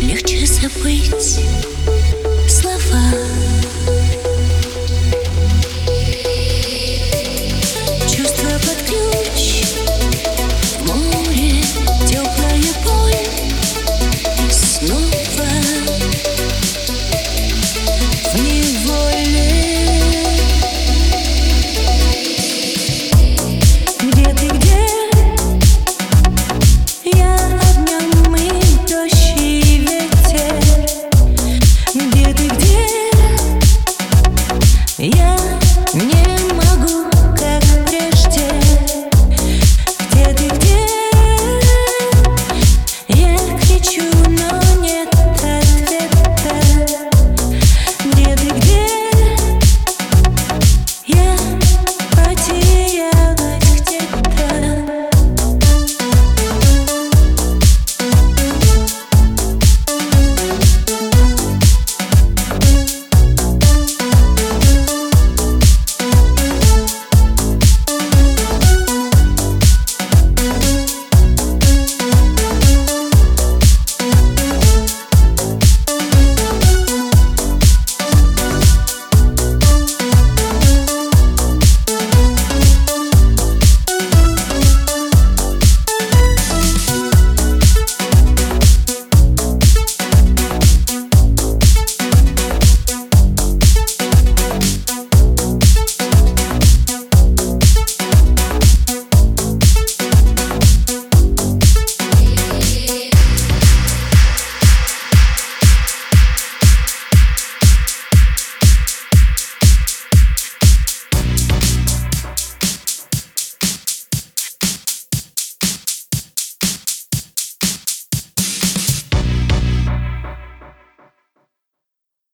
Легче забыть слова.